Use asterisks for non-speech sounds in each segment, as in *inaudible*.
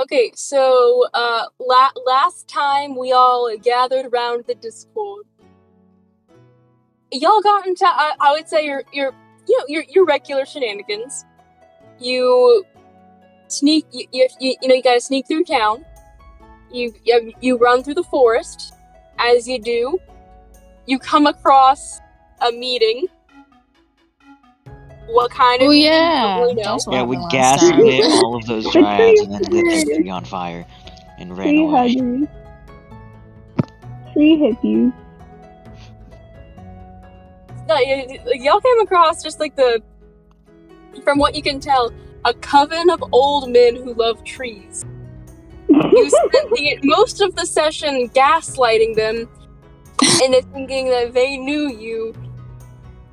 Okay, so uh, la- last time we all gathered around the Discord, y'all got into I, I would say your your you know your your regular shenanigans. You sneak you you, you, you know you gotta sneak through town. You, you you run through the forest. As you do, you come across a meeting. What kind of Oh meeting? You don't yeah. really know. Yeah, we happened last gaslit *laughs* all of those dryads and then lit their tree on fire and ran Tree away. huggers. Tree hippies. No, y- y- y'all came across just like the, from what you can tell, a coven of old men who love trees. You spent the, *laughs* most of the session gaslighting them into thinking that they knew you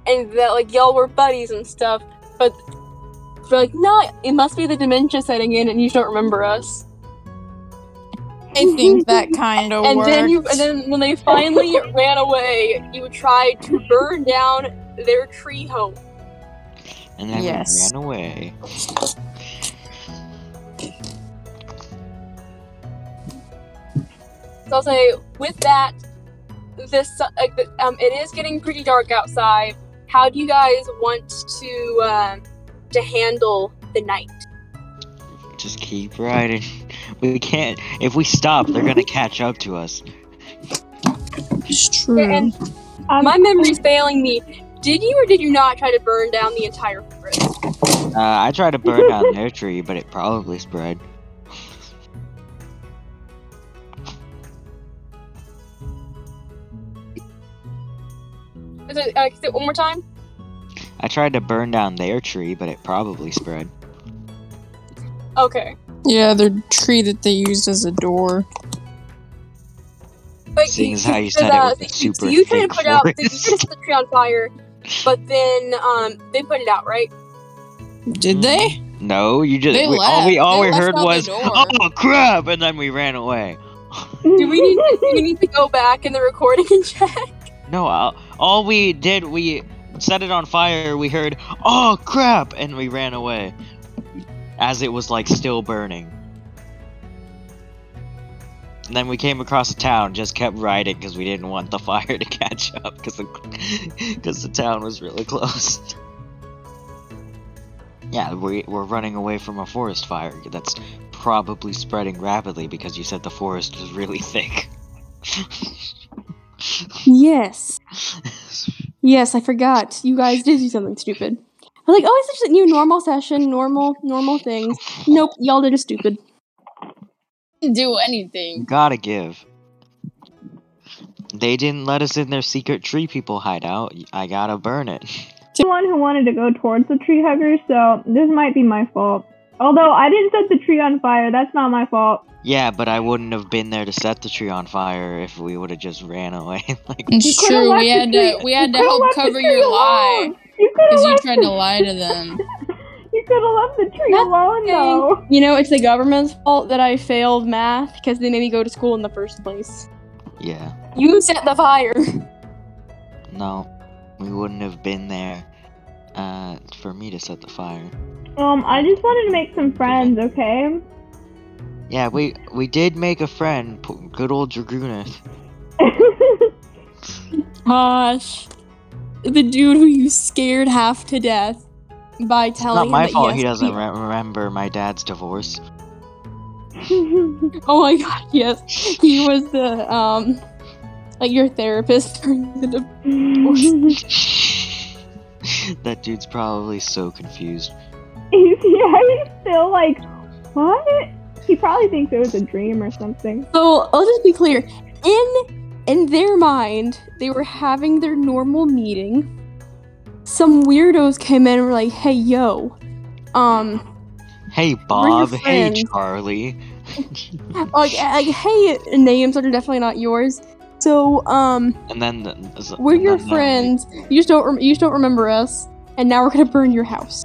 and that like y'all were buddies and stuff, but they're like, no, it must be the dementia setting in and you don't remember us. I think that kind of *laughs* And worked. then you, and then when they finally *laughs* ran away, you tried to burn down their tree home. And then Yes. ran away. So I'll say with that, this uh, um, it is getting pretty dark outside. How do you guys want to um, to handle the night? Just keep riding. We can't. If we stop, they're gonna catch up to us. it's true. And my memory's failing me. Did you or did you not try to burn down the entire forest? Uh, I tried to burn down their tree, but it probably spread. Uh, say it one more time? I tried to burn down their tree, but it probably spread. Okay. yeah, the tree that they used as a door. But Seeing as how you so said it the- with the so- so you tried to put out, so you tried to set the tree on fire, but then um they put it out, right? Did they? No, you just. They we, all we all They we left heard the was, door. "Oh crap!" and then we ran away. Do we need do we need to go back in the recording and *laughs* check? No, all, all we did we set it on fire. We heard, "Oh crap!" and we ran away, as it was like still burning. And then we came across a town, just kept riding because we didn't want the *laughs* fire to catch up because the, *laughs* 'cause the town was really *laughs* close. Yeah, we, we're running away from a forest fire that's probably spreading rapidly because you said the forest was really thick. Yes. *laughs* Yes, I forgot. You guys did do something stupid. I was like, oh, it's just a new normal session, normal, normal things. Nope, y'all did a stupid. Didn't do anything. Gotta give. They didn't let us in their secret tree people hideout. I gotta burn it. *laughs* the one who wanted to go towards the tree huggers, so this might be my fault. Although I didn't set the tree on fire, that's not my fault. Yeah, but I wouldn't have been there to set the tree on fire if we would have just ran away. *laughs* like, It's You coulda true. We had to. tree- We had you to coulda help left the cover tree your lie alone. You because you have tried to lie to them. *laughs* You could have left the tree That's alone, okay. though. You know, it's the government's fault that I failed math because they made me go to school in the first place. yeah, You set the fire. *laughs* no, we wouldn't have been there uh, for me to set the fire. Um, I just wanted to make some friends, okay? Yeah, we we did make a friend, good old Dragoonith. *laughs* Gosh. The dude who you scared half to death by It's telling not him my that fault yes, he doesn't re- remember my dad's divorce. *laughs* Oh my god, yes. He was the um like your therapist during the divorce. *laughs* that dude's probably so confused. he's, yeah, he's still like, what? He probably thinks it was a dream or something. So I'll just be clear. In in their mind, they were having their normal meeting. Some weirdos came in and were like, "Hey, yo, um, Hey Bob, hey. Charlie. *laughs* like, like, hey, names that are definitely not yours. So, um, And then the, we're and your then, uh, friends. You just don't, rem- you just don't remember us, and now we're gonna burn your house."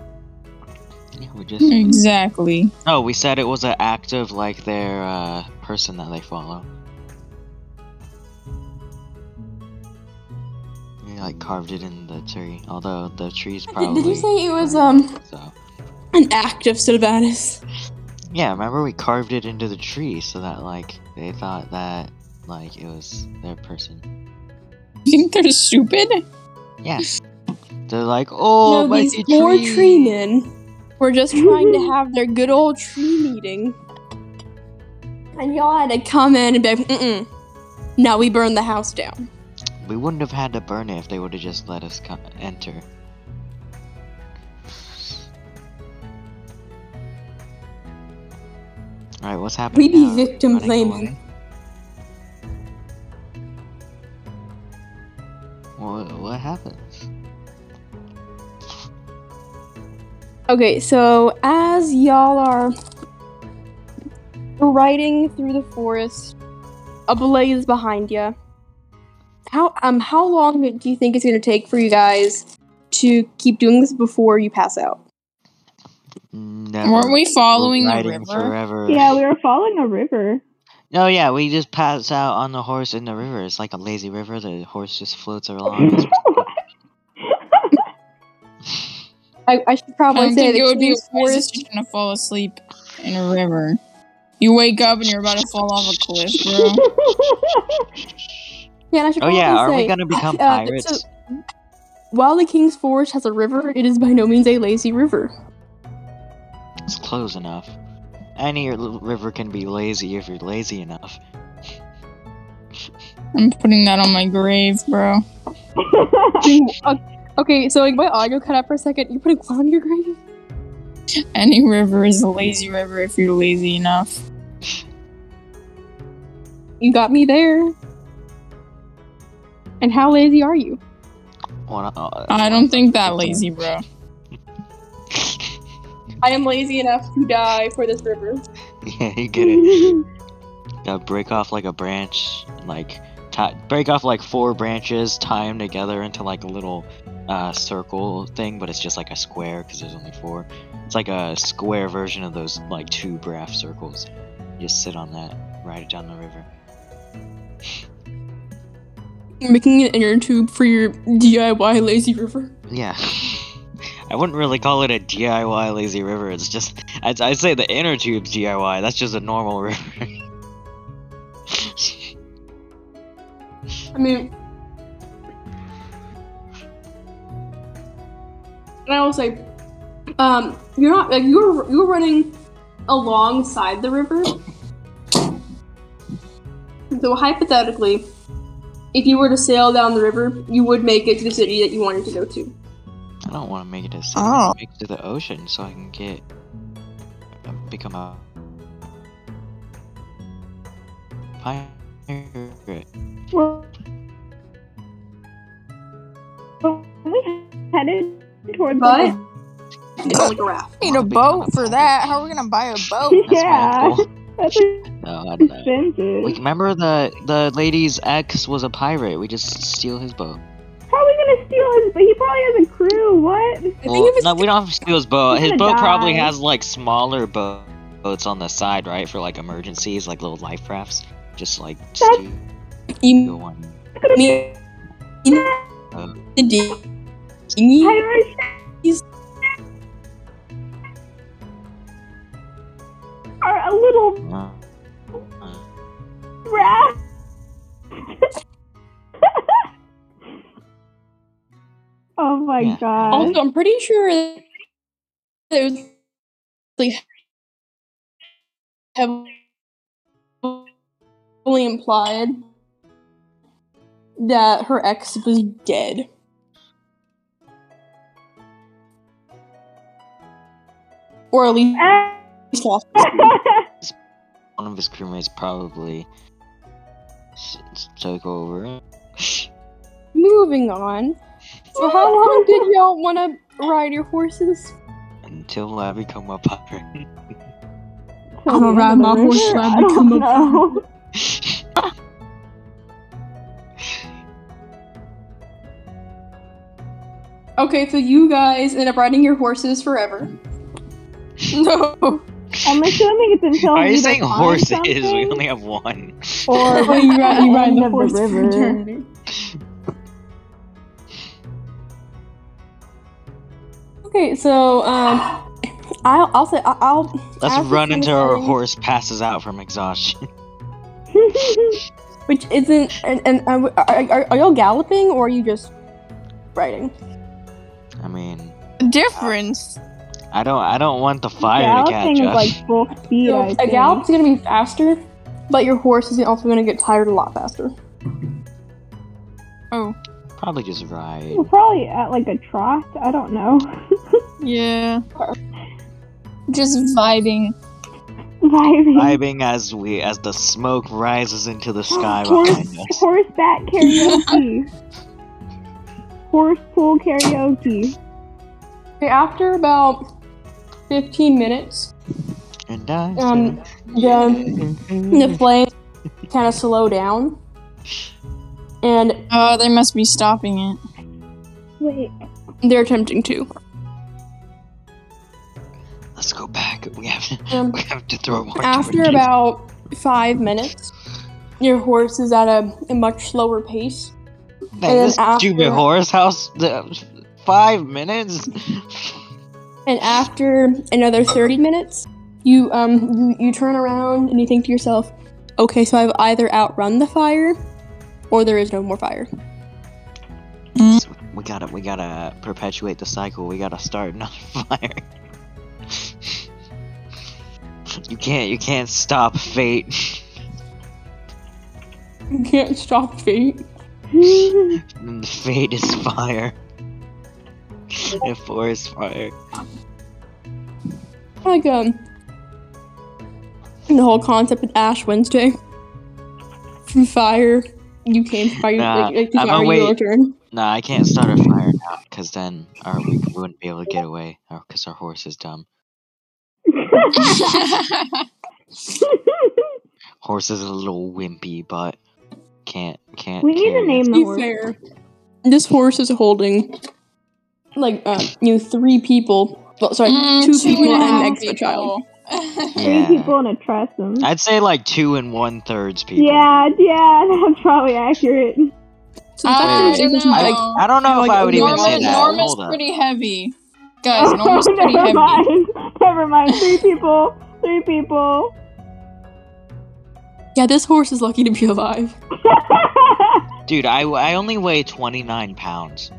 Yeah, we just *laughs* Exactly. oh, we said it was an act of like their uh, person that they follow. We like carved it in the tree, although the tree's Did, probably. did you say it was um So an act of Silvanus? Yeah, remember we carved it into the tree so that like they thought that like it was their person. You think they're stupid? Yes. They're like, oh, no, my these tree. poor tree men were just trying to have their good old tree meeting. And y'all had to come in and be like, mm-mm. Now we burn the house down. We wouldn't have had to burn it if they would have just let us co- enter. Alright, what's happening? We be now? victim blaming. Okay, so as y'all are riding through the forest, a blaze behind you. How um how long do you think it's gonna take for you guys to keep doing this before you pass out? Never. Weren't we following We're the river? forever. yeah, we were following a river. No, yeah, we just pass out on the horse in the river. It's like a lazy river. The horse just floats along. *laughs* It's- I, I should I probably don't say think it the would be a King's wise forest. decision to fall asleep in a river. You wake up and you're about to fall off a cliff, bro. *laughs* Yeah, and I should oh yeah, are say, we gonna become uh, pirates? so- while the King's Forest has a river, it is by no means a lazy river. It's close enough. Any river can be lazy if you're lazy enough. I'm putting that on my grave, bro. *laughs* Uh, okay, so like my audio cut out for a second. You putting what on your grave? Any river is a lazy river if you're lazy enough. You got me there. And how lazy are you? Uh, I don't think that lazy, bro. *laughs* I am lazy enough to die for this river. yeah, you get it. *laughs* Gotta break off like a branch, like break off like four branches, tie them together into like a little uh, circle thing, but it's just like a square because there's only four. It's like a square version of those like two graph circles. You just sit on that, ride it down the river. Making an inner tube for your DIY lazy river. Yeah. *laughs* I wouldn't really call it a DIY lazy river. It's just I'd, I'd say the inner tube's DIY. That's just a normal river. *laughs* I mean, and I will say, um, you're not like you're you're running alongside the river. So hypothetically, if you were to sail down the river, you would make it to the city that you wanted to go to. I don't want to make it a city. Oh. Wanna make it to the ocean so I can get uh, become a pirate. Well, we headed towards But the it's like a raft. Need a boat for that. How are we gonna buy a boat? That's *laughs* Yeah. That's No, I don't know. expensive. We remember the the lady's ex was a pirate. We just steal his boat. How are we gonna steal his? But he probably has a crew. What? I think Well, if no, we don't have to steal his boat. He's His gonna boat probably has like smaller bo- boats on the side, right, for like emergencies, like little life rafts. Just like steal you one. mean the dinghy? Pirates are a little uh, *laughs* oh my Yeah. god. Also, I'm pretty sure there's like heavily implied that her ex was dead. Or at least eh. lost. *laughs* one of his crewmates probably s- s- took over. Moving on. So, how long did y'all want to ride your horses? Until I become a pirate. I'ma ride my horse till I I become a know. *laughs* Okay, so you guys end up riding your horses forever. *laughs* No. I'm assuming it's until Are we you saying find horses? We only have one. Or *laughs* Oh, you ride, you ride end the of horse for river. eternity. Okay, so um, *sighs* I'll, I'll say I- I'll. Let's as run until our happening- horse passes out from exhaustion. *laughs* Which isn't. And, and uh, are, are, are y'all galloping or are you just riding? I mean, Difference. I don't I don't want the fire to Galloping catch is us. like full *laughs* speed. So I a think. gallop's gonna be faster, but your horse is also gonna get tired a lot faster. Oh, Probably just ride. We're probably at like a trot. I don't know. *laughs* yeah. Just vibing. Vibing. Vibing as we as the smoke rises into the *gasps* sky Horse, behind us. horseback karaoke. *laughs* Horse pool karaoke. Okay, after about 15 minutes, And I um, the, the flames kind of slow down. And Oh, they must be stopping it. Wait. they're attempting to. Let's go back. We have to, Um, we have to throw more. after about five minutes, your horse is at a, a much slower pace. Man, and then this stupid horse house. Five minutes. And after another 30 minutes, you um you, you turn around and you think to yourself, okay, so I've either outrun the fire or there is no more fire. we gotta we gotta perpetuate the cycle. We gotta start another *laughs* fire. you can't you can't stop fate. You can't stop fate. And the fate is fire. and forest fire. Like um the whole concept of Ash Wednesday. From fire, you came from fire. Nah, like, like, I'm are gonna you wait. turn? Nah, I can't start a fire now, cause then our we wouldn't be able to get away, cause our horse is dumb. *laughs* Horse is a little wimpy, but can't can't. we need to name the horse. fair, this horse is holding like uh, you know three people. Well, sorry, Mm, two two people and a and an half extra child. *laughs* Three Yeah. people in a trestle. I'd say like two and one thirds people. Yeah, yeah, *laughs* that's probably accurate. So the I fact that don't there's know. I don't know Like, if I would even Norma, say that. Norma's Hold up. pretty heavy. Guys, *laughs* Norma's pretty never heavy. mind. Never mind. Three people. Three people. Yeah, this horse is lucky to be alive. *laughs* Dude, I, I only weigh 29 pounds.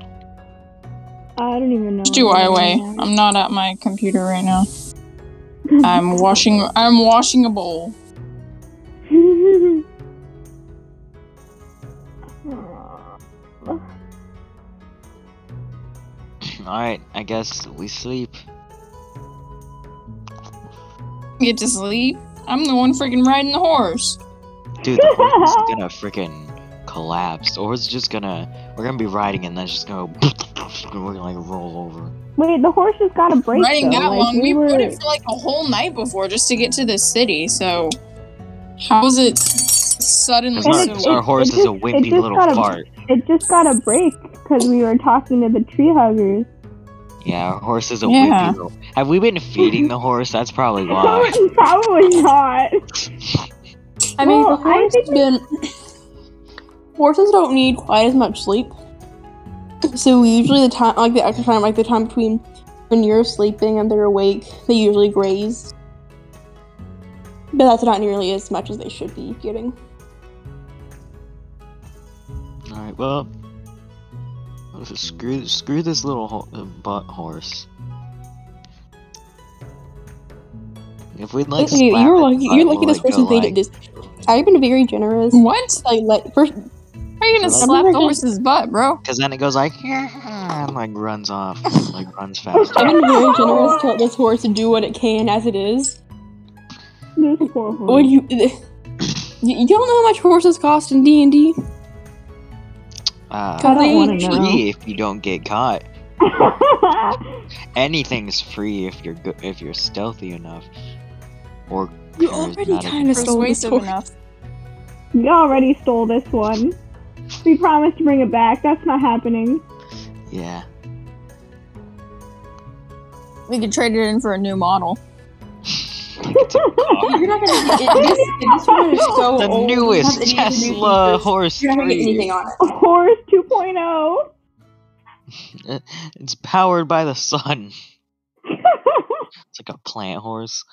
I don't even know. How do I weigh? I'm not at my computer right now. *laughs* I'm washing. I'm washing a bowl. *laughs* Alright, I guess we sleep. Get to sleep. I'm the one freaking riding the horse. Dude, the horse is *laughs* gonna freaking collapse. Or it's just gonna. We're gonna be riding and then it's just gonna. *laughs* And we're gonna like roll over. Wait, the horse has got a break. Riding though. that like, long, we were... rode it for like a whole night before just to get to the city. So, how is it suddenly Because And our, it- our it- horse it is a just- it wimpy little got a- fart. It just got a break because we were talking to the tree huggers. Yeah, our horse is a Yeah. wimpy little. Have we been feeding the horse? That's probably *laughs* why. Probably not. I mean, Well, the I think been. Horses don't need quite as much sleep. So usually the time, like the extra time, like the time between when you're sleeping and they're awake, they usually graze. But that's not nearly as much as they should be getting. Alright, well. Screw, screw this little ho- uh, butt horse. If we'd like, Hey, you're it, lucky. You're will, lucky this like, go, person made like- it this. I've been very generous. What? Like, let first, How are you gonna Remember slap the horse's butt, bro? Cause then it goes like, and like runs off, *laughs* like runs fast. I've been very generous to let this horse do what it can as it is. This poor horse. What do you? You you don't know how much horses cost in D and D. Uh, I don't wanna free if you don't get caught. *laughs* Anything's free if you're go- if you're stealthy enough, or You already kind of stole this Persuasive horse. enough. you already stole this one. We promised to bring it back. That's not happening. Yeah. We could trade it in for a new model. You're not gonna. *laughs* It, this, this one is so the old. newest have any of the new Tesla horse You're not gonna get anything on it. Horse *laughs* oh. 2.0. *laughs* It's powered by the sun. It's like a plant horse.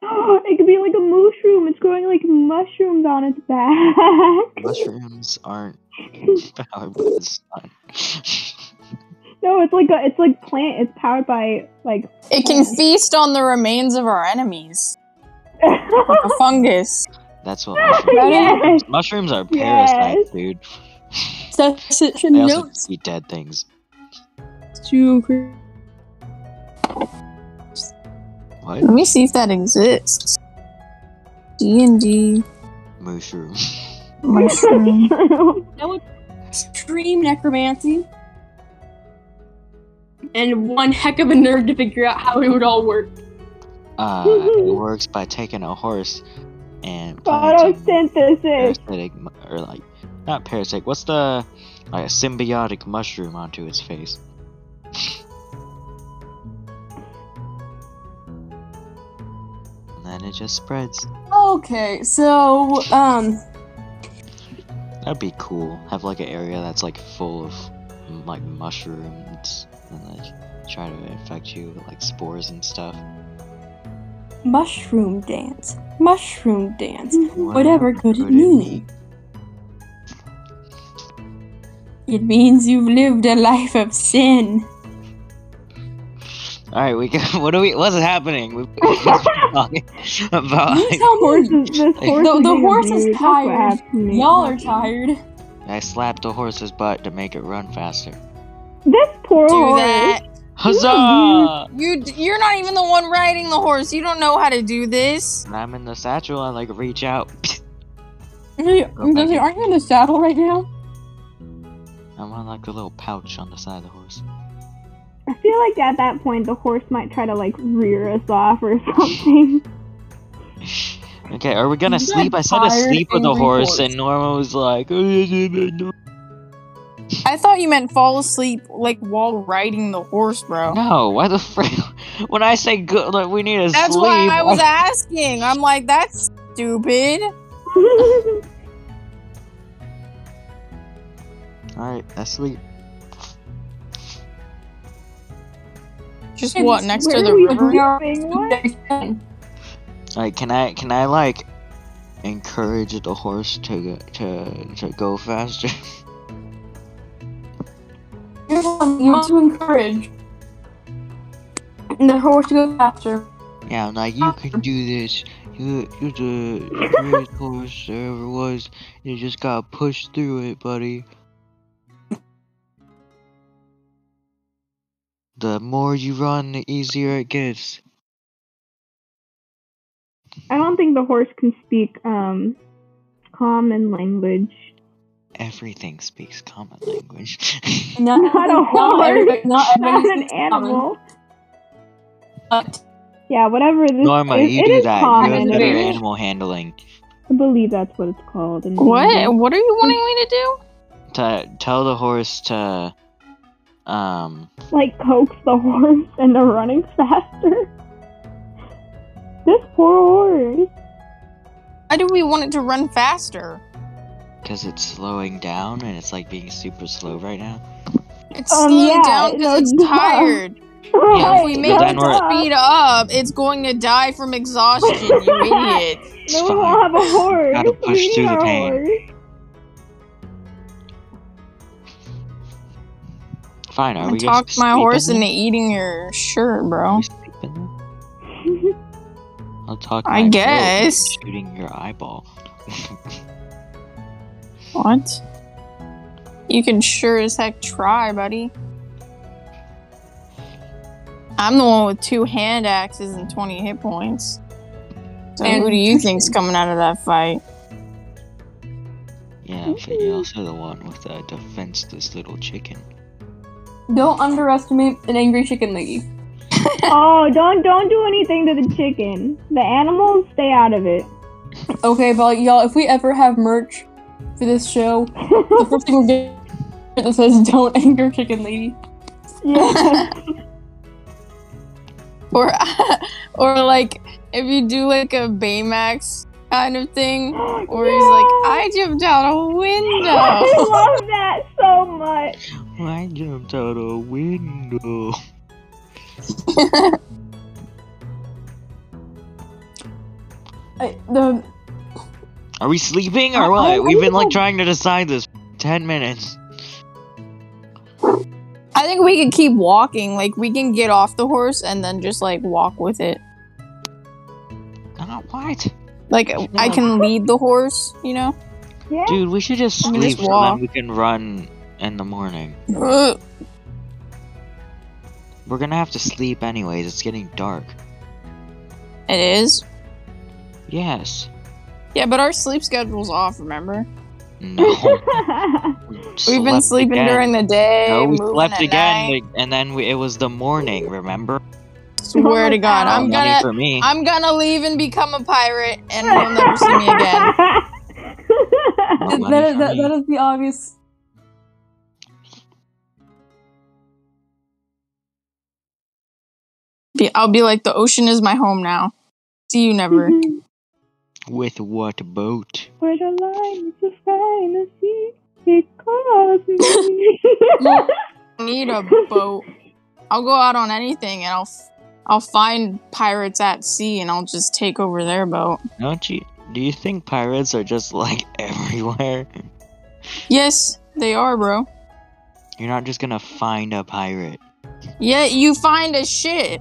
*gasps* it could be like a mushroom. It's growing like mushrooms on its back. Mushrooms aren't powered by the sun. No, it's like a, it's like plant. It's powered by like. It can feast on the remains of our enemies, *laughs* like a fungus. That's what mushrooms yes. Mushrooms are parasites, Yes. dude. Session *laughs* They also notes eat dead things. to cre- What? Let me see if that exists. D and D Mushroom. *laughs* mushroom. that would extreme necromancy. And one heck of a nerve to figure out how it would all work. Uh, it works by taking a horse and Photosynthesis. parasitic, or like, not parasitic. What's the like a symbiotic mushroom onto its face? and then it just spreads. Okay, so um That'd be cool. Have like an area that's like full of like mushrooms and like try to infect you with like spores and stuff. mushroom dance. Mushroom dance. What Whatever could it could mean? It means you've lived a life of sin. All right, we can, *laughs* What are we? What's happening? We've *laughs* talking about. You tell Horse me. this horse The- the horse is abused. That's what tired. happened to me. Y'all are tired. I slapped the horse's butt to make it run faster. This poor Do horse. that. Huzzah! You you're not even the one riding the horse. You don't know how to do this. And I'm in the satchel. I like reach out. Really, back Does he, in. aren't you in the saddle right now? I'm on like a little pouch on the side of the horse. I feel like at that point the horse might try to like rear us off or *laughs* something. Okay, are we gonna You sleep? I said to tired, sleep with the horse, horse. and Norma was like, oh, "No." I thought you meant fall asleep like while riding the horse, bro. No, why the frick? *laughs* When I say good, like we need to That's sleep. why I was asking. I'm like, that's stupid. *laughs* All right, I sleep. Just Hey, what next to the are river? sleeping? What? All right, can I can I like encourage the horse to to to go faster? *laughs* You want to encourage the horse to go faster. Yeah, I'm like you can do this. You, you're the greatest *laughs* horse there ever was. You just gotta push through it, buddy. The more you run, the easier it gets. I don't think the horse can speak um common language. Everything speaks common language. *laughs* Not, Not a not horse. everybody- not Not everybody an speaks common, animal. but Yeah, whatever this Norma, is, you it do is that. You common. have better animal handling. I believe that's what it's called. in What? English. What are you wanting me to do? To tell the horse to, um, Like coax the horse *laughs* into running faster. This poor horse. Why do we want it to run faster? Cause it's slowing down and it's like being super slow right now. It's Um, slowing yeah, down because no, it's duh. tired. *laughs* Right, if we but make then it we're- speed up, it's going to die from exhaustion, you *laughs* idiot. It's No, we fine. won't have a horse. Gotta push We through the pain. horse. Fine, are I we talked just my horse into eating your shirt, bro. we sleeping then? *laughs* I'll talk. I guess. Shooting your eyeball. What? You can sure as heck try, buddy. I'm the one with two hand axes and 20 hit points. So And who do you think's coming out of that fight? yeah, but you're also the one with the defenseless little chicken. don't underestimate an angry chicken lady. *laughs* oh, don't don't do anything to the chicken. The animals stay out of it. Okay, but y'all, if we ever have merch for this show, the first thing we'll get that says "Don't anger chicken lady." yeah. *laughs* Or, *laughs* or like, if you do like a Baymax kind of thing, or he's *gasps* like, I jumped out a window. *laughs* I love that so much. I jumped out a window. I, the Are we sleeping or what? We've been like trying to decide this for ten minutes. I think we could keep walking. Like we can get off the horse and then just like walk with it. Uh, what? Like I can lead the horse, you know. Yeah. Dude, we should just sleep just so then we can run in the morning. Ugh. We're gonna have to sleep anyways. It's getting dark. It is. Yes. Yeah, but our sleep schedule's off. Remember, No. *laughs* we've been sleeping again. during the day. No, we moving slept again, night. and then we, it was the morning. Remember? Swear to God, No I'm money gonna, for me. I'm gonna leave and become a pirate, and you'll never see me again. *laughs* No That- money that, is, that, me. that is the obvious. I'll be like, the ocean is my home now. See you never. *laughs* With what boat? Where the lines of fantasy it calls me. I *laughs* need a boat. I'll go out on anything, and I'll, f- I'll find pirates at sea, and I'll just take over their boat. Don't you? Do you think pirates are just like *laughs* everywhere? Yes, they are, bro. You're not just gonna find a pirate. Yeah, you find a ship,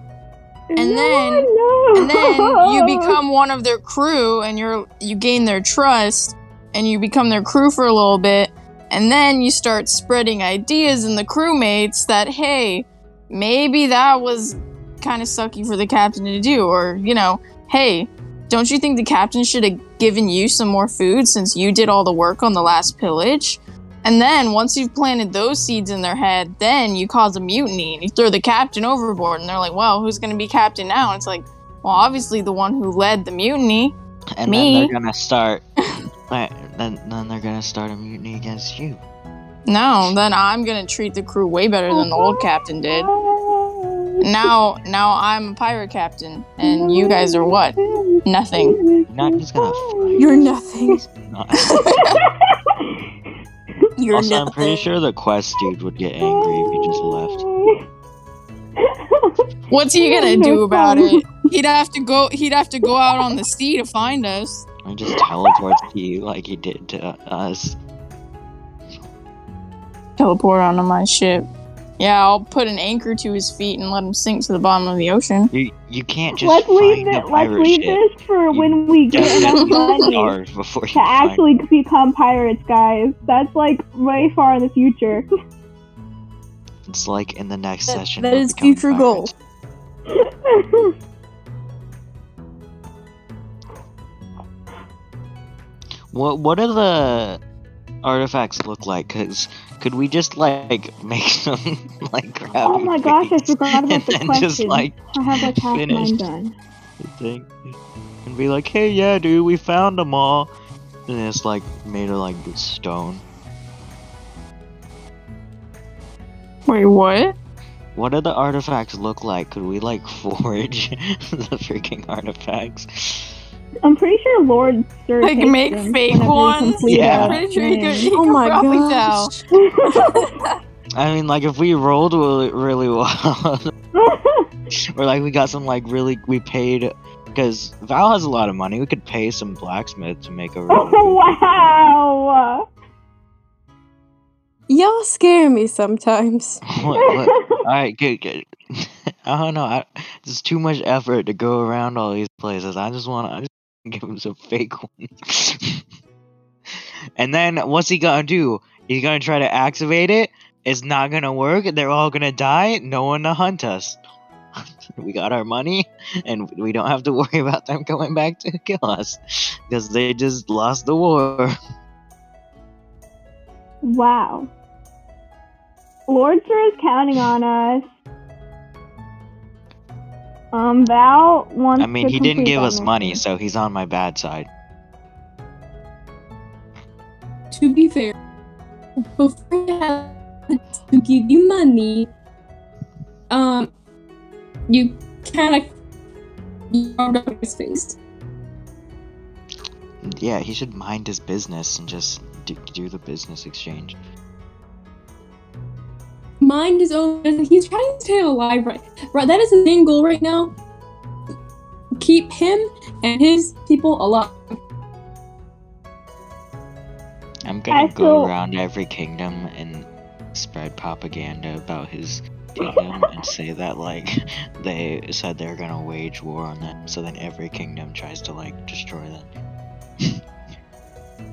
And No, then- no. and then you *laughs* become one of their crew, and you're you gain their trust, and you become their crew for a little bit, and then you start spreading ideas in the crewmates that hey, maybe that was kind of sucky for the captain to do, or you know, hey, don't you think the captain should have given you some more food since you did all the work on the last pillage? And then once you've planted those seeds in their head, then you cause a mutiny and you throw the captain overboard, and they're like, "Well, who's going to be captain now?" And it's like, well, obviously the one who led the mutiny. And Me? then they're gonna start. *laughs* Right, then, then they're gonna start a mutiny against you. No, then I'm gonna treat the crew way better than the old captain did. Now, now I'm a pirate captain, and you guys are what? Nothing. You're not just gonna fight. You're nothing. *laughs* Not- You're also, nothing. I'm pretty sure the quest dude would get angry if you just left. *laughs* What's he gonna do about it? He'd have to go. He'd have to go out on the sea to find us. I just teleports to you like he did to us. Teleport onto my ship. Yeah, I'll put an anchor to his feet and let him sink to the bottom of the ocean. You you can't just let's leave find a it. Let's leave ship. this for when we get enough money before to find actually become pirates, guys. That's like way far in the future. *laughs* It's like in the next That- session. that we're future goal. What what do the artifacts look like? Cause could we just like make some *laughs* like grab oh my gosh, I forgot about *laughs* and the then question. just like I have like half mine finished. done. the thing and be like, hey yeah, dude, we found them all, and it's like made of like stone. Wait, what? What do the artifacts look like? Could we like *laughs* forge the freaking artifacts? I'm pretty sure Lord Sir Like, make fake ones? complete Yeah. a Pretty sure you could- thing. you Oh could my probably gosh. *laughs* I mean, like if we rolled really, really well, *laughs* or like we got some like really, we paid because Val has a lot of money. We could pay some blacksmith to make a really *laughs* oh wow! Y'all scare me sometimes. what, what? All right, good, good. I don't know. I, it's too much effort to go around all these places. I just want to I just *laughs* give him some fake ones. *laughs* and then what's he gonna do? He's gonna try to activate it. It's not gonna work. They're all gonna die. No one to hunt us. *laughs* we got our money, and we don't have to worry about them coming back to kill us because they just lost the war. Wow. Lord Sir is counting on us. Um, Val wants. I mean, to he didn't give us money, so he's on my bad side. To be fair, before he had to give you money, um, you kind of you up his face. Yeah, he should mind his business and just do, do the business exchange. Mind his own business. He's trying to stay alive, right? Right. That is his main goal right now. Keep him and his people alive. I'm gonna I go feel- around every kingdom and spread propaganda about his kingdom and say that like *laughs* they said they're gonna wage war on them, so then every kingdom tries to like destroy them.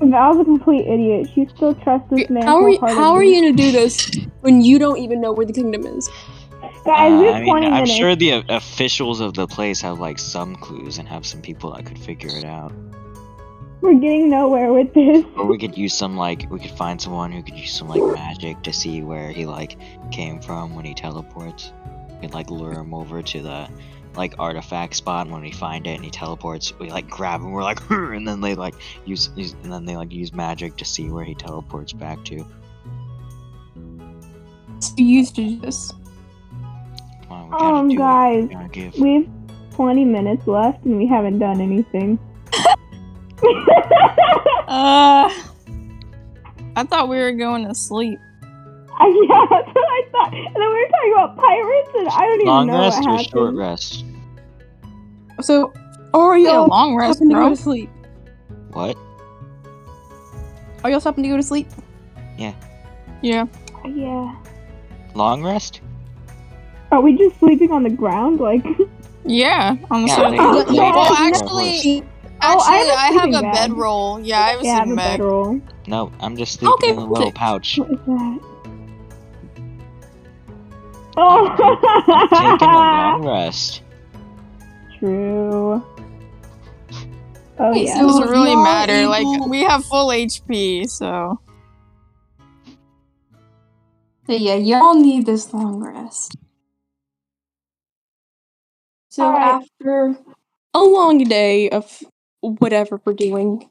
Val's a complete idiot. She still trusts this man. How are you, how are you gonna do this *laughs* when you don't even know where the kingdom is? Guys, Uh, this I mean, 20 I'm minutes. sure the officials of the place have like some clues and have some people that could figure it out. We're getting nowhere with this. Or we could use some like we could find someone who could use some like magic to see where he like came from when he teleports. We could like lure him over to the like artifact spot and when we find it and he teleports, we like grab him, we're like and then they like use, use and then they like use magic to see where he teleports back to. So you used to do this. Come on, we Um, do guys, it. We we have 20 minutes left and we haven't done anything. *laughs* Uh, I thought we were going to sleep. *laughs* yeah, that's what I thought. And then we were talking about pirates, and I don't even know rest what or happened. short rest? So, are Yeah, y'all long rest, stopping to go to sleep? What? Are y'all stopping to go to sleep? Yeah. Yeah. Yeah. Long rest? Are we just sleeping on the ground? Like, Yeah, on the Yeah, side. they- Well, they- actually, Oh, I have a I have sleeping a bag. bedroll. Yeah, I have a yeah, I have sleeping a bag. bedroll. No, I'm just sleeping Okay, in a little sick. pouch. What is that? Oh. Taking a Oh, *laughs* long rest. true. Oh Wait, yeah. so- doesn't really y'all matter. Like able- we have full HP, so So yeah, y'all need this long rest. So Alright. after a long day of whatever we're doing,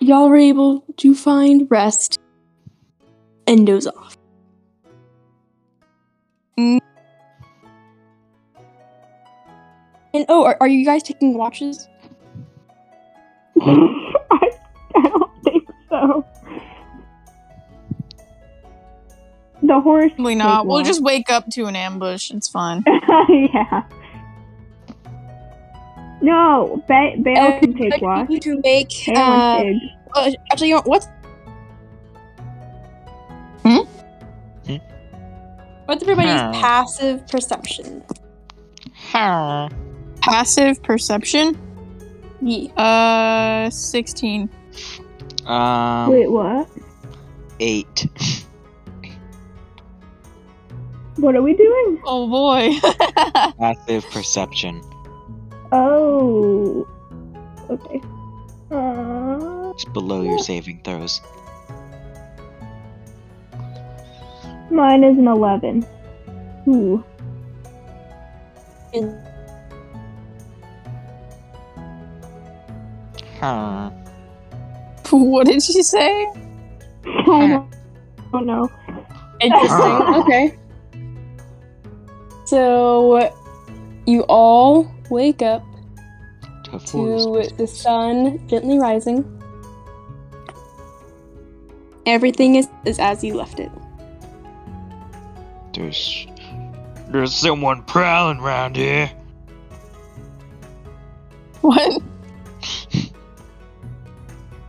y'all were able to find rest and doze off. And oh, are, are you guys taking watches? I, *laughs* I don't think so. The horse. probably take not. We'll just wake up to an ambush. It's fine. *laughs* yeah. No, ba- Bale can take watch. need to make. Uh, uh, actually, you know, what's Hmm? Hmm? what's everybody's Huh. passive perception? Passive perception. Yeah. Uh, sixteen. Um, Wait, what? eight. *laughs* What are we doing? Oh boy. *laughs* Passive perception. Oh. Okay. Uh, It's below your saving throws. mine is an 11. Ooh. And Huh. *laughs* what did she say? I don't, don't know. Interesting. okay. So you all wake up To to the sun gently rising. Everything is, is as you left it. There's there's someone prowling around here. What? *laughs*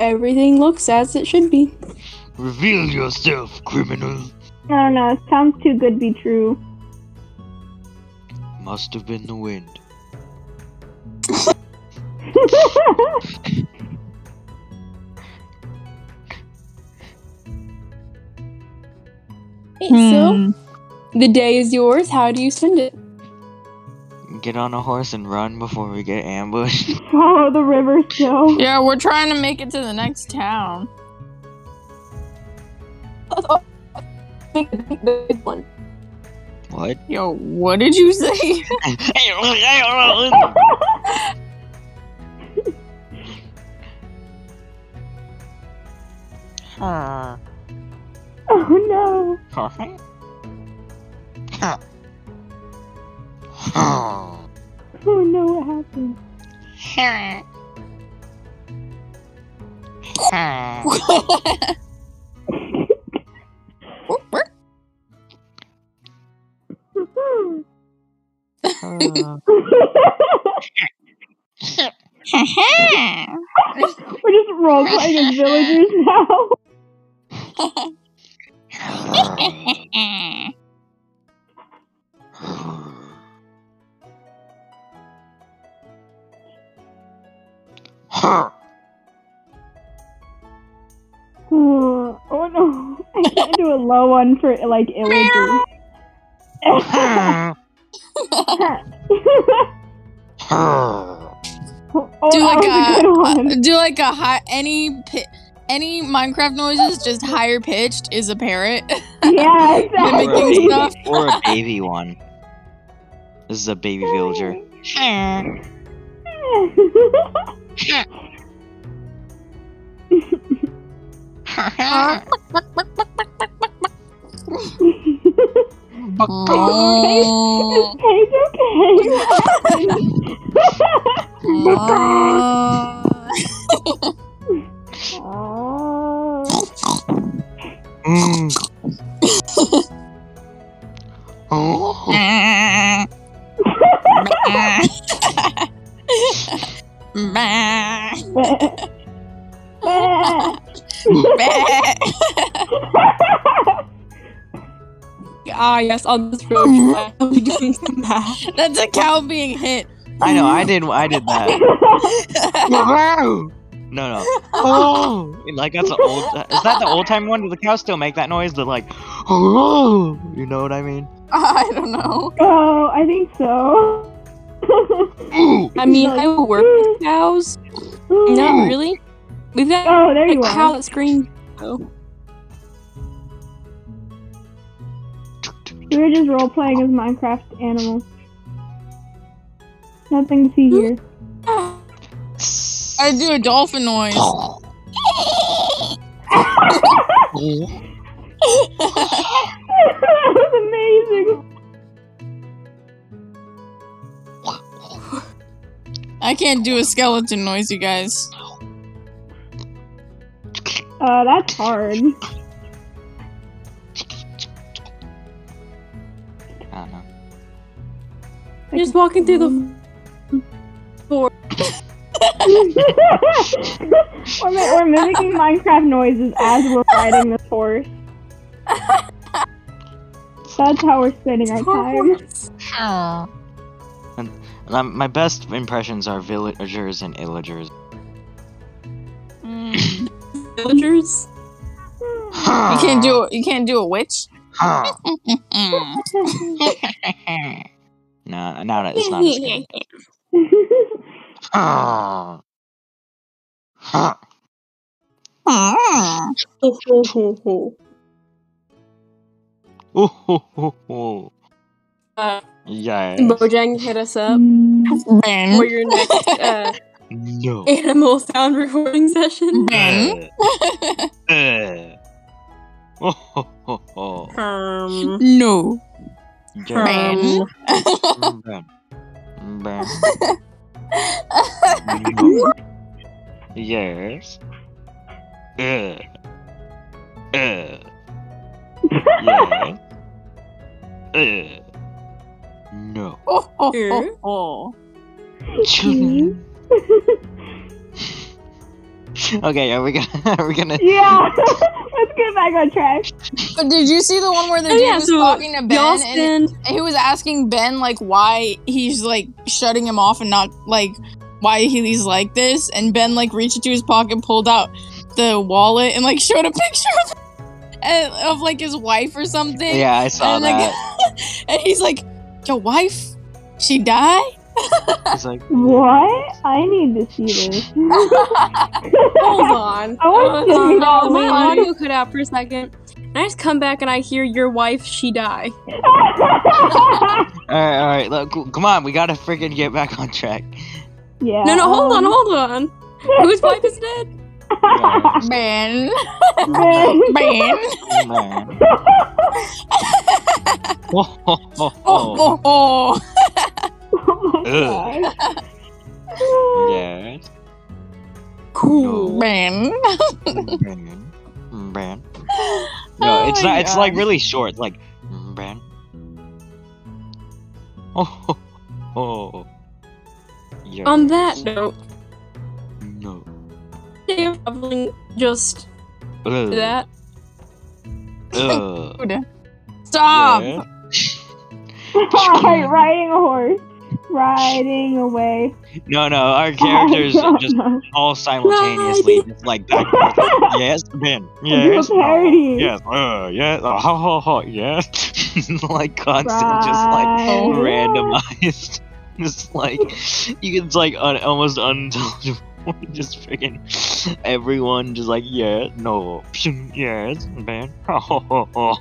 Everything looks as it should be. Reveal yourself, criminal. I don't know. It sounds too good to be true. Must have been the wind. Okay, Hmm. so the day is yours. How do you spend it? Get on a horse and run before we get ambushed. Follow *laughs* the river still. Yeah, we're trying to make it to the next town. Oh, oh, Think the the big one. What? Yo, what did you say? Huh. *laughs* oh no. Huh. Huh. Oh no, what happened? Uh. *laughs* We're just role playing as villagers now. *laughs* oh no. *laughs* I can't do a low one for like illagers. *laughs* oh, do like a a uh, do like a high any pi- any Minecraft noises just higher pitched is a parrot. yeah, *laughs* Mimicking exactly. stuff. *laughs* or a baby one. This is a baby villager. Oh. It's okay. Oh. Mm. oh. Ah, yes, on this road trip, I'll be doing some math. That's a cow being hit. I know. I did. I did that. *laughs* no, no. Oh, like that's the old. Is that the old time one? Do the cows still make that noise? The like, oh, you know what I mean? I don't know. oh, I think so. I mean, I will work with cows. Not really. We've got Oh, there a you cow that screams. Oh. We were just role playing as Minecraft animals. Nothing to see here. I do a dolphin noise. *laughs* that was amazing. I can't do a skeleton noise, you guys. Uh, that's hard. You're walking through the. *laughs* we're, mi- we're mimicking Minecraft noises as we're riding this horse. That's how we're spending our time. And um, my best impressions are villagers and illagers. Mm. villagers. You can't do you can't do a witch. *laughs* *laughs* Huh. No, no, no, it's not. hoo, hoo, hoo. Uh, Yes. Mojang, hit us up Ben. for your next uh, No. animal sound recording session. Ben. Uh. Oh, ho, ho, ho. Um, No. No. *laughs* Yes. Uh. Uh. Yes. Uh. No. Oh, oh, oh, oh. *laughs* *laughs* okay, are we gonna *laughs* are we gonna yeah, *laughs* let's get back on track. But did you see the one where the Oh, dude yeah, was so talking to Ben y'all and he was asking Ben like why he's like shutting him off and not like why he's like this and Ben like reached into his pocket pulled out the wallet and like showed a picture of of, eh, of like his wife or something Yeah, I saw and, like, that. and he's like your wife she died It's like *laughs* What? I need to see this. Hold on. I want to Hold see on. that Oh, my one. audio cut out for a second. And I just come back and I hear your wife, she die. Alright, alright, look, come on, we gotta freaking get back on track. yeah. No, no, hold on, um, hold on. Whose wife is dead? Ben Ben. Ben Man. Oh, ho, ho, oh, oh, oh. Oh my Ugh. god. Yes. Cool. Ben Ben. Ben. No, it's Oh not. my It's like really short. Like Ben. *laughs* Oh. ho, Yes. On that note, No. day of traveling just Ugh. that. Ugh. *laughs* Stop! Yeah. *laughs* Alright, riding a horse. Riding away. No, no, our characters *laughs* Oh, just no. all simultaneously, just like back and forth. *laughs* Yes, Ben. Yes. A parody. uh, yes. Uh, yes. Uh, ho, ho, ho. Yes. *laughs* like constant, just like randomized. just like you can like un- almost unintelligible. just freaking everyone just like yeah, no, yes, Ben. Ho, ho, ho, ho.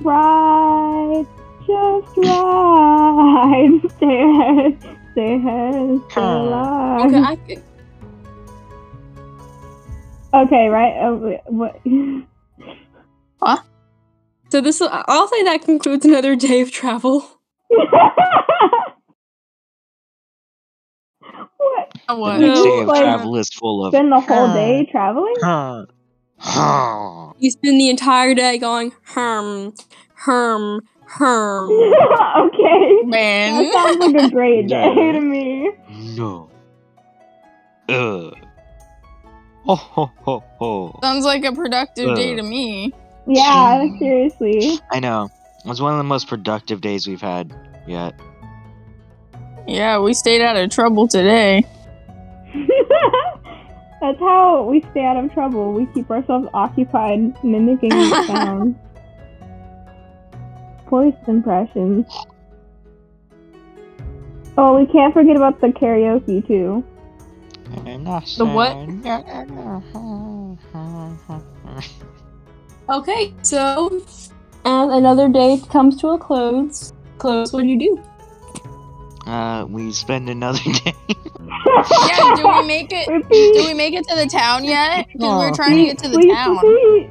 Ride, just ride. *laughs* Stay ahead, stay ahead, stay Huh. alive. Okay, Okay, right? Uh, wait, what? *laughs* so this. I'll say that concludes another day of travel. *laughs* what? The What? next No, day of like- travel is full of. Spend the whole Huh. day traveling? Huh. Huh. You spend the entire day going herm, herm, herm. *laughs* okay. Man. That sounds like a great *laughs* day Yeah. to me. No. Ugh. Ho ho ho ho. Sounds like a productive day uh. to me. Yeah, seriously. I know. It was one of the most productive days we've had yet. Yeah, we stayed out of trouble today. *laughs* That's how we stay out of trouble. We keep ourselves occupied mimicking these sounds. Voice impressions. Oh, we can't forget about the karaoke too. The what? *laughs* Okay, so as another day comes to a close, close. What do you do? Uh, we spend another *laughs* day. Yeah, do we make it? Repeat. *laughs* Do we make it to the town yet? Because we're trying to get to the Please town. repeat.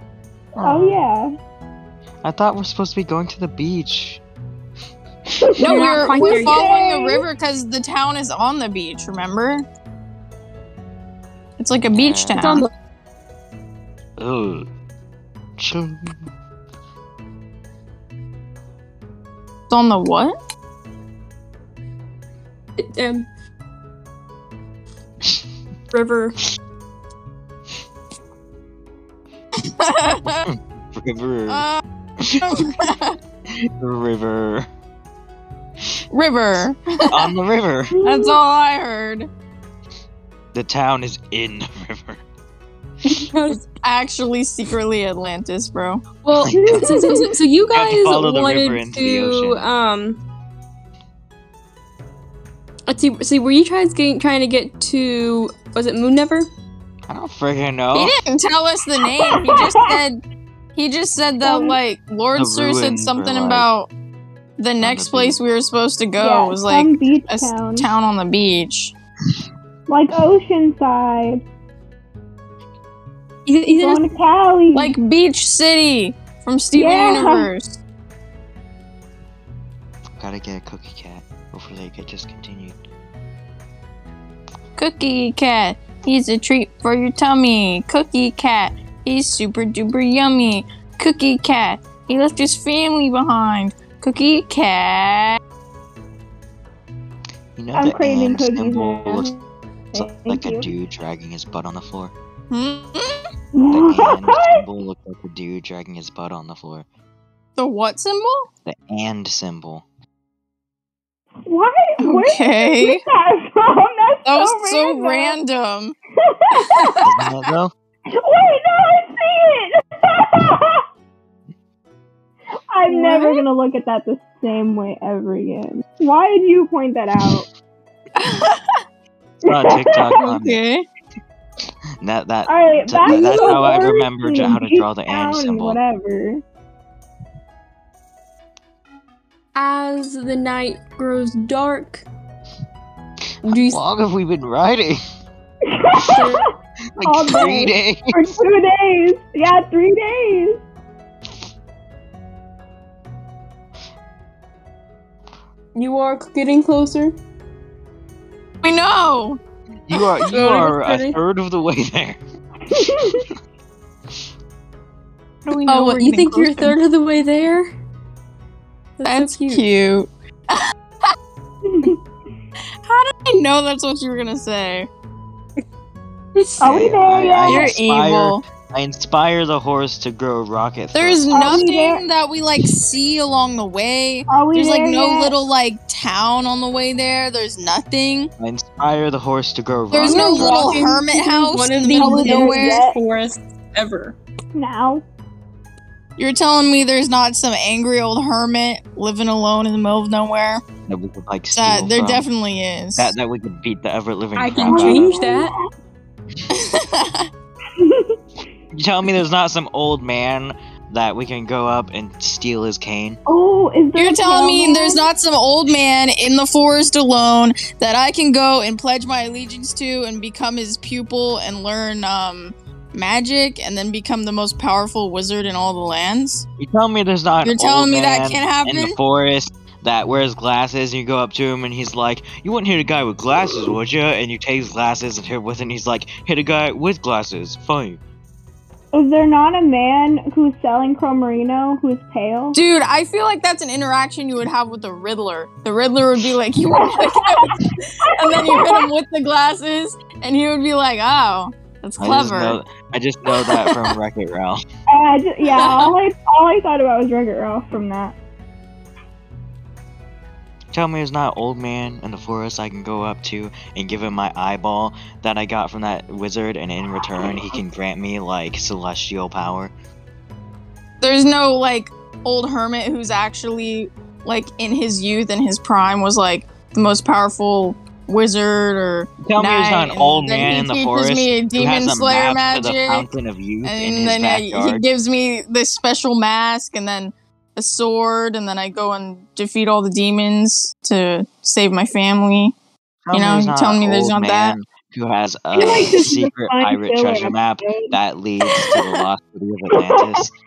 Oh yeah. I thought we're supposed to be going to the beach. No, You're we're, we're following the river because the town is on the beach. Remember? It's like a beach Yeah. It's on town. the Ugh. Chum. It's on the what? um, river. *laughs* *laughs* River. Uh, river. river. On the river. *laughs* That's all I heard. The town is in the river. *laughs* It's actually secretly Atlantis, bro. Well, *laughs* so, so, so, so you You guys to follow the river wanted to um. Let's see. See, were you guys getting, trying to get to? Was it Moon Never? I don't freaking know. He didn't tell us the name. He just said he just said that Um, like Lord Sir said something like, about the next the place we were supposed to go yeah, was like some beach a s- town. town on the beach. like Oceanside, He, he going to Cali. Like Beach City from Steven Yeah. Universe. Gotta get a cookie cat before they get discontinued. Cookie Cat, he's a treat for your tummy. Cookie Cat, he's super duper yummy. Cookie Cat, he left his family behind. Cookie Cat. You know I'm the craving and cookies symbol looks Thank like you. a dude dragging his butt on the floor. Hmm? *laughs* The and What? symbol looks like a dude dragging his butt on the floor. The what symbol? The and symbol. What? Where did Okay. you get that from? *laughs* That's That was so, so random. random. Isn't it though? *laughs* Wait, no, I see it. *laughs* I'm never gonna look at that the same way ever again. Why did you point that out? It's on TikTok. *laughs* on okay. That that All right, So that- to that's how I remember thing, how to draw the and symbol. Whatever. as the night grows dark. How long have we been riding? *laughs* Like All three day. days. *laughs* For two days. Yeah, three days. you are getting closer? We know. You are you So are a third of the way there. *laughs* How do we oh, know Oh, we're you getting think you're a closer? third of the way there? That's so cute. cute. *laughs* How did I know that's what you were gonna say. Are we there I- yet? I You're inspire- evil. I inspire the horse to grow rocket. There's thrusters. Are we there? nothing that we like see along the way. Are we There's like there no yet? little like town on the way there. There's nothing. I inspire the horse to grow There's rocket. There's no thrusters. little hermit house One in of the the middle of nowhere. forest ever. now. You're telling me there's not some angry old hermit living alone in the middle of nowhere? that we could like steal That there from. definitely is. that that we could beat the ever living. I crap can out of. change that. *laughs* You telling me there's not some old man that we can go up and steal his cane? Oh, is there You're a telling me there's not some old man in the forest alone that I can go and pledge my allegiance to and become his pupil and learn um magic and then become the most powerful wizard in all the lands? You tell me there's not You're telling old me that can't happen in the forest that wears glasses and you go up to him and he's like, You wouldn't hit a guy with glasses, would you? And you take his glasses and hit with it and he's like, Hit a guy with glasses. Fine. Is there not a man who's selling Cromarino who's pale? Dude, I feel like that's an interaction you would have with the Riddler. The Riddler would be like, "You want to *laughs* and then you hit him with the glasses, and he would be like, "Oh, that's I just, clever." know, I just know that from Wreck It Ralph. *laughs* Uh, ju- yeah, all I, all I thought about was Wreck-It Ralph from that. Tell me there's not an old man in the forest I can go up to and give him my eyeball that I got from that wizard, and in return, he can grant me, like, celestial power. There's no like old hermit who's actually like in his youth and his prime was like the most powerful wizard or Tell me there's not an old man in the forest me who demon has a slayer map to the magic, fountain of youth in and his then uh, he gives me this special mask and then a sword, and then I go and defeat all the demons to save my family. Tell you know, there's you not telling me there's not that? Who has a like this a secret pirate filler treasure map episode. that leads to the lost city of Atlantis? *laughs*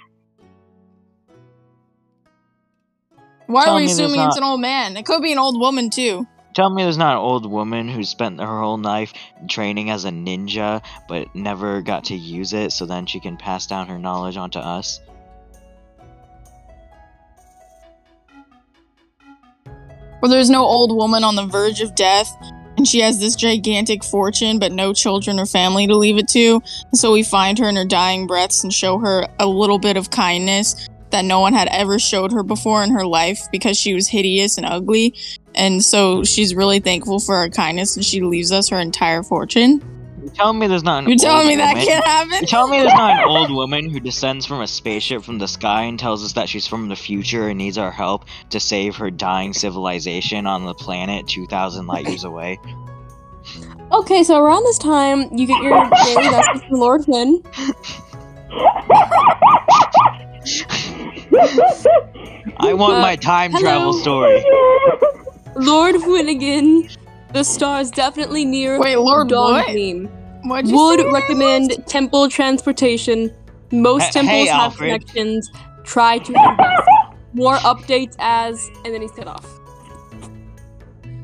Why Tell are we me there's assuming it's an old man? It could be an old woman too. Tell me there's not an old woman who spent her whole life training as a ninja but never got to use it so then she can pass down her knowledge onto us? Or there's no old woman on the verge of death and she has this gigantic fortune but no children or family to leave it to. And so we find her in her dying breaths and show her a little bit of kindness that no one had ever showed her before in her life because she was hideous and ugly. And so she's really thankful for our kindness and she leaves us her entire fortune. You telling me there's not an You're telling old me that woman- can't happen? You telling me there's not an old woman who descends from a spaceship from the sky and tells us that she's from the future and needs our help to save her dying civilization on the planet 2,000 light years away? Okay, so around this time, you get your daily message from Lord Finn. I want Uh, my time hello. travel story. Lord Finnegan, the star is definitely near Wait, Lord Dawn what? Gleam. What'd you Would say? recommend temple transportation. Most Hey- temples hey, have Alfred. connections. Try to invest. *laughs* More updates as, and then he's cut off.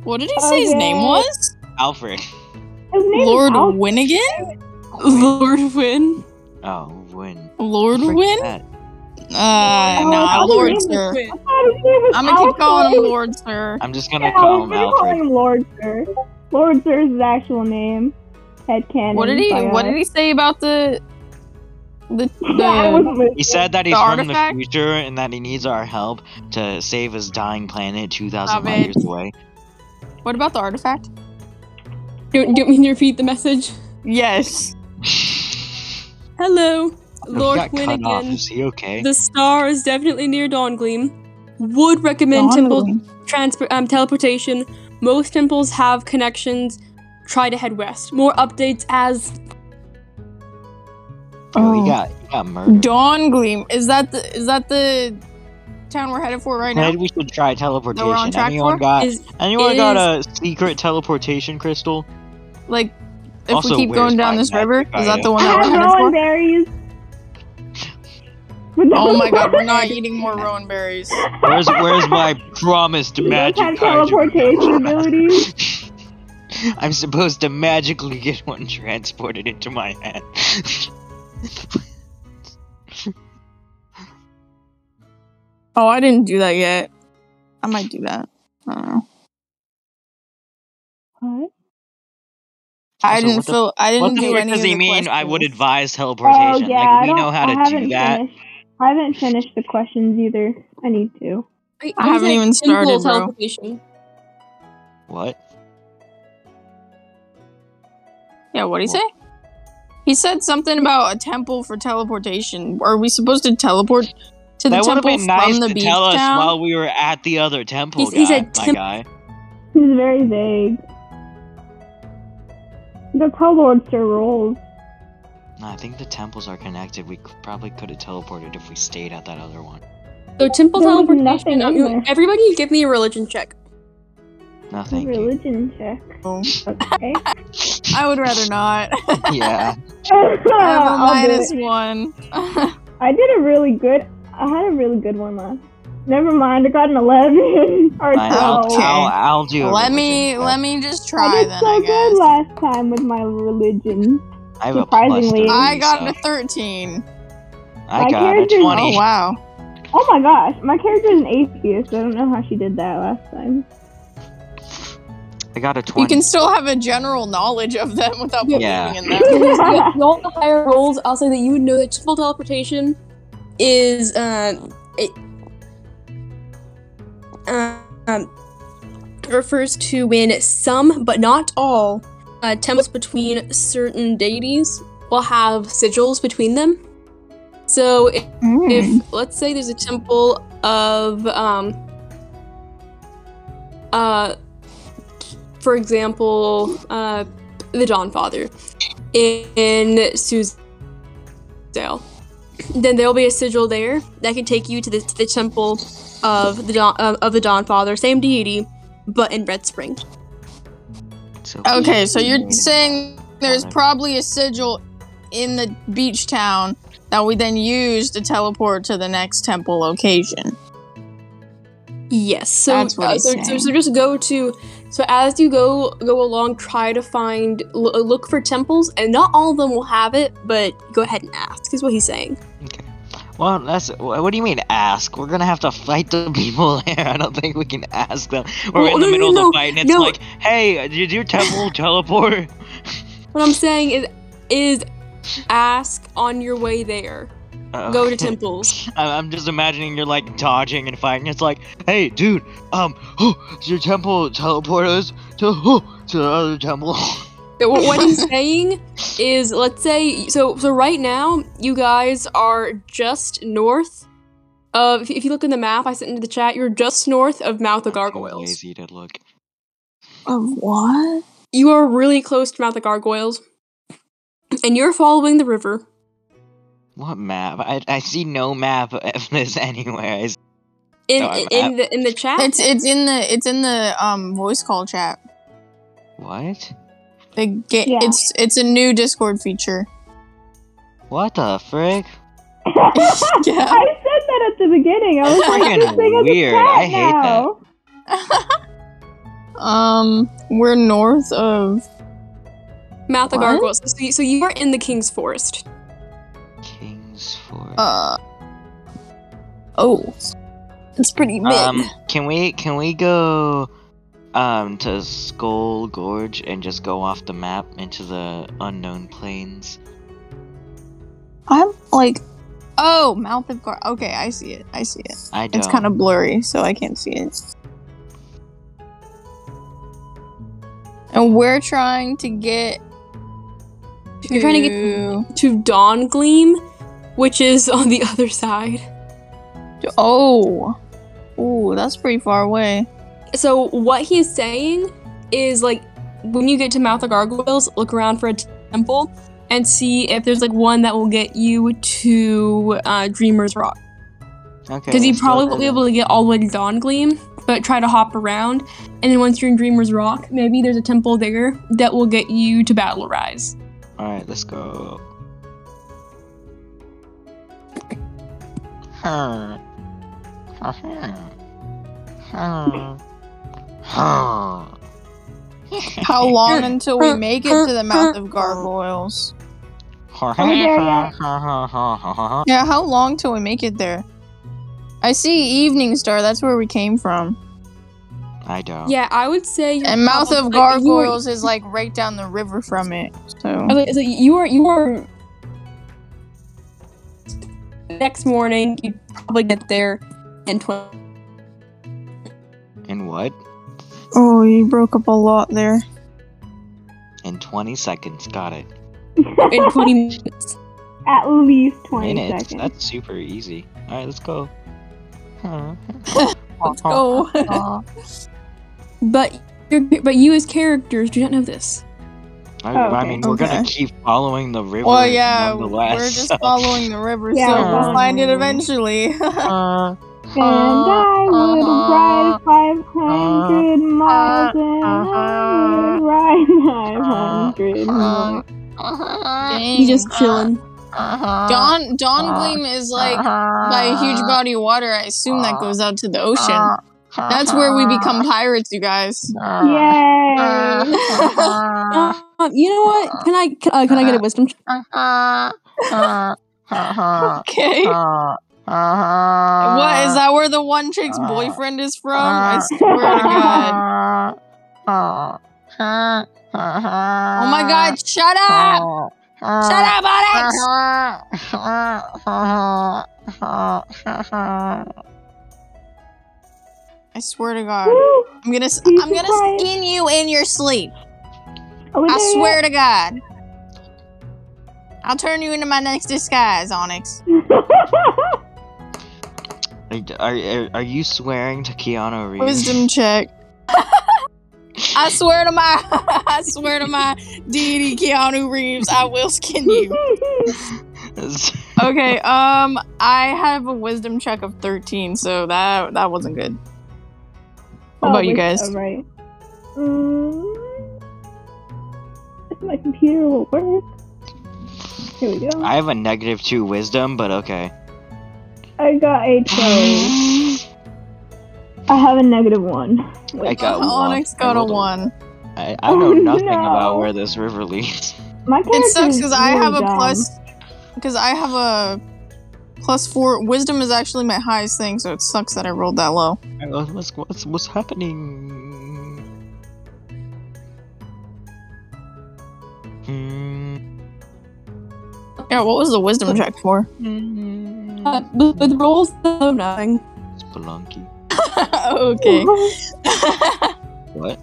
What did he oh, say his name Okay. was? Alfred. His name is Lord Alfred. Winnigan? Lord Win. Oh, when? Lord Frick Win? that. Uh, Oh, nah, it's Lord Sir. I thought his name was I'm gonna keep calling him Lord Sir. I'm just gonna Yeah, call him gonna call him Lord Sir. Lord Sir is his actual name. Headcanon. What did he what did he say about the the, *laughs* the. He said that he's The from artifact? the future and that he needs our help to save his dying planet 2,000 light years away. what about the artifact? Do, do you want me to repeat the message? Yes. *laughs* Hello, he Lord got cut off. Winnigan. Is he okay? The star is definitely near Dawn Gleam. Would recommend temple transport um, teleportation. Most temples have connections. Try to head west. More updates as Oh, he Oh. got he got murdered. Dawn Gleam. Is that the is that the town we're headed for right now? Maybe we should try teleportation. track anyone for? got is anyone it got a secret teleportation crystal? Like if Also, we keep going down this river, is that the one that we're headed rowan for? berries. Oh my god, we're not eating more rowan berries. Where's where's my promised You magic have teleportation abilities. *laughs* I'm supposed to magically get one transported into my head. *laughs* Oh, I didn't do that yet. I might do that. I don't know. What? I Also, didn't what the- feel. I didn't the do frick any does of he the mean? I would questions. advise Oh yeah, I like we don't. know how I to haven't do that. finished. I haven't finished the questions either. I need to. I I'm haven't saying even simple started, bro. teleportation. What? Yeah, what did he What? say? He said something about a temple for teleportation. Are we supposed to teleport to the that would have temple been nice from the to beach tell us town? while we were at the other temple, He's- he guy, said my temp- guy. He's very vague. That's how Lord Sir rolls. No, I think the temples are connected. We probably could have teleported if we stayed at that other one. So temple There was teleportation. nothing um, in there. everybody, give me a religion check. No, thank you. Religion check. Oh. Okay. *laughs* I would rather not. *laughs* *laughs* Yeah. I have a I'll do minus it. one. I did a really good. I had a really good one last. Never mind. I got an eleven or Fine, I'll. Okay. I'll, I'll do a let me religion let me just try. I try did then. so I good last time with my religion. I have a plus surprisingly- three, I got so a thirteen. I my got a 20. Oh wow. Oh my gosh, my character is an atheist. I don't know how she did that last time. I got a 20. You can still have a general knowledge of them without believing Yeah. in *laughs* them. Yeah, all the higher rolls, I'll say that you would know that simple teleportation is um it um refers to when some but not all uh, temples between certain deities will have sigils between them. So if, Hmm. if let's say there's a temple of um uh for example uh the Dawn Father in Suzdale. Then there'll be a sigil there that can take you to the, to the temple of the Dawn of, of the Dawn Father, same deity, but in Red Spring. So Okay, so you're saying there's probably a sigil in the beach town that we then use to teleport to the next temple location. Yes. So, That's what uh, he's so, so, saying. so just go to so as you go go along, try to find l- look for temples, and not all of them will have it, but go ahead and ask. Is what he's saying. Well, that's what do you mean ask? We're gonna have to fight the *laughs* people there. I don't think we can ask them. We're Well, in the no, middle no, of the fight, and it's no. like, "Hey, did your temple *laughs* teleport?" What I'm saying is is ask on your way there. Go to *laughs* temples. I'm just imagining you're like dodging and fighting. It's like, "Hey, dude, um, *gasps* does your temple teleport us to *gasps* to the other temple?" *laughs* But wh- what he's *laughs* saying is, let's say, so so right now you guys are just north of. If if you look in the map I sent into the chat, you're just north of Mouth of Gargoyles. lazy to look. Of what? You are really close to Mouth of Gargoyles, and you're following the river. What map? I, I see no map of *laughs* this anywhere. I s- In No, in the in the chat, It's it's in the it's in the um voice call chat. What? The ga- Yeah. it's it's a new Discord feature. What the frick? *laughs* Yeah. I said that at the beginning. I was like, Freaking this thing is a weird. I hate that. now. *laughs* Um, we're north of. Mouth of? Gargoyles. So you, so you are in the King's Forest. King's Forest. Uh. Oh, it's pretty big. Um, can we can we go um to Skull Gorge and just go off the map into the unknown plains? I'm like, oh, mouth of gar. Okay, I see it. I see it. I don't. It's kind of blurry, so I can't see it. And we're trying to get. You're trying to get- To Dawn Gleam, which is on the *laughs* other side. to. Oh. Ooh, that's pretty far away. So what he's saying is like when you get to Mouth of Gargoyles, look around for a temple and see if there's like one that will get you to uh, Dreamer's Rock. Okay. Because you probably won't be able to get all the way to Dawn Gleam, but try to hop around. And then once you're in Dreamer's Rock, maybe there's a temple there that will get you to Battle Rise. All right, let's go. Huh. Huh. Huh. Huh. How long until we make it to the mouth of gargoyles? there Yeah, how long till we make it there? I see Evening Star. That's where we came from. I don't. Yeah, I would say. And Mouth of like, you were- Gargoyles is like right down the river from it. So I like, so you are you are. Next morning, you probably get there in twenty. In what? Oh, you broke up a lot there. In 20 seconds. Got it. *laughs* in 20 minutes. At least 20 Minutes. seconds. That's super easy. Alright, let's go. *laughs* Let's go. *laughs* But you're- but you as characters do not know this. I, Oh, I mean, we're gonna keep following the river. well, yeah, we're just so- following the river, Yeah, so we're we'll find it river. eventually. Uh, And I would ride 500 miles and I would ride 500 miles. He's just chilling. Dawn Dawn Gleam is like by a huge body of water. I assume that goes out to the ocean. That's where we become pirates, you guys. Yay! *laughs* Um, you know what? Can I can, uh, can I get a wisdom? check? *laughs* Okay. What is that? Where the one chick's boyfriend is from? I swear to God. Oh my God! Shut up! Shut up, Onyx! I swear to God! I'm gonna I'm gonna skin you in your sleep. I swear to God. I'll turn you into my next disguise, Onyx. Yet? Are, are, are you swearing to Keanu Reeves? Wisdom check. I swear to my, *laughs* I swear to my deity, Keanu Reeves, I will skin you. *laughs* Okay, um, I have a wisdom check of thirteen, so that that wasn't good. What about you guys? All right. Um, if my computer will work. Here we go. I have a negative two wisdom, but okay. I got a 12. I have a negative 1. I got one. Onyx got a I rolled one. I, I know *laughs* Oh, nothing no. about where this river leads. My character It sucks is because I really have a plus, because I have a plus four. Wisdom is actually my highest thing, so it sucks that I rolled that low. What's, what's, what's happening? Hmm. Yeah, what was the wisdom check for? Uh, with, with rolls of nothing. Spelunky. *laughs* okay. *laughs* What?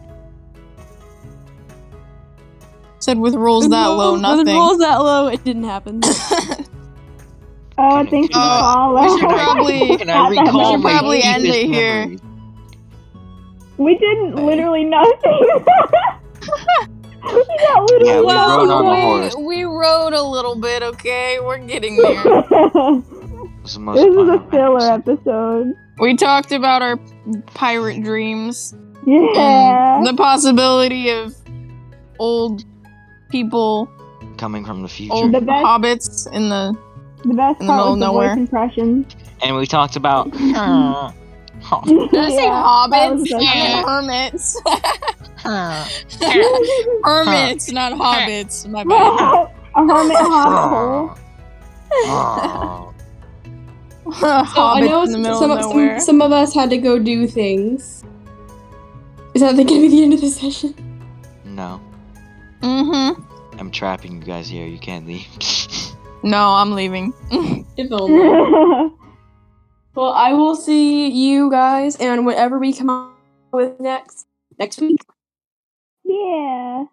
Said with rolls that low, nothing. With rolls that low, it didn't happen. *laughs* Oh, thanks for the Uh, call. we should probably- Can I Not that recall We should probably end deepest it here. memories? We did literally nothing. we got literally Yeah, we well, rode on the we, horse. we rode a little bit, okay? We're getting there. Nothing. It was the most this is fun a I've filler ever episode. we talked about our pirate dreams Yeah. and the possibility of old people. Coming from the future. old The best- hobbits in the. The best in the middle part was of the nowhere. voice impression. And we talked about. *laughs* Did I say Yeah, hobbits? that was the I best meant hermits. *laughs* hermits, not hobbits. My *laughs* bad. a hermit hobbit hole. *laughs* So I know in the middle some, of some, some of us had to go do things. Is that going to be the end of the session? no. mm-hmm. I'm trapping you guys here. You can't leave. *laughs* No, I'm leaving. *laughs* If only. well, I will see you guys and whatever we come up with next next week. yeah.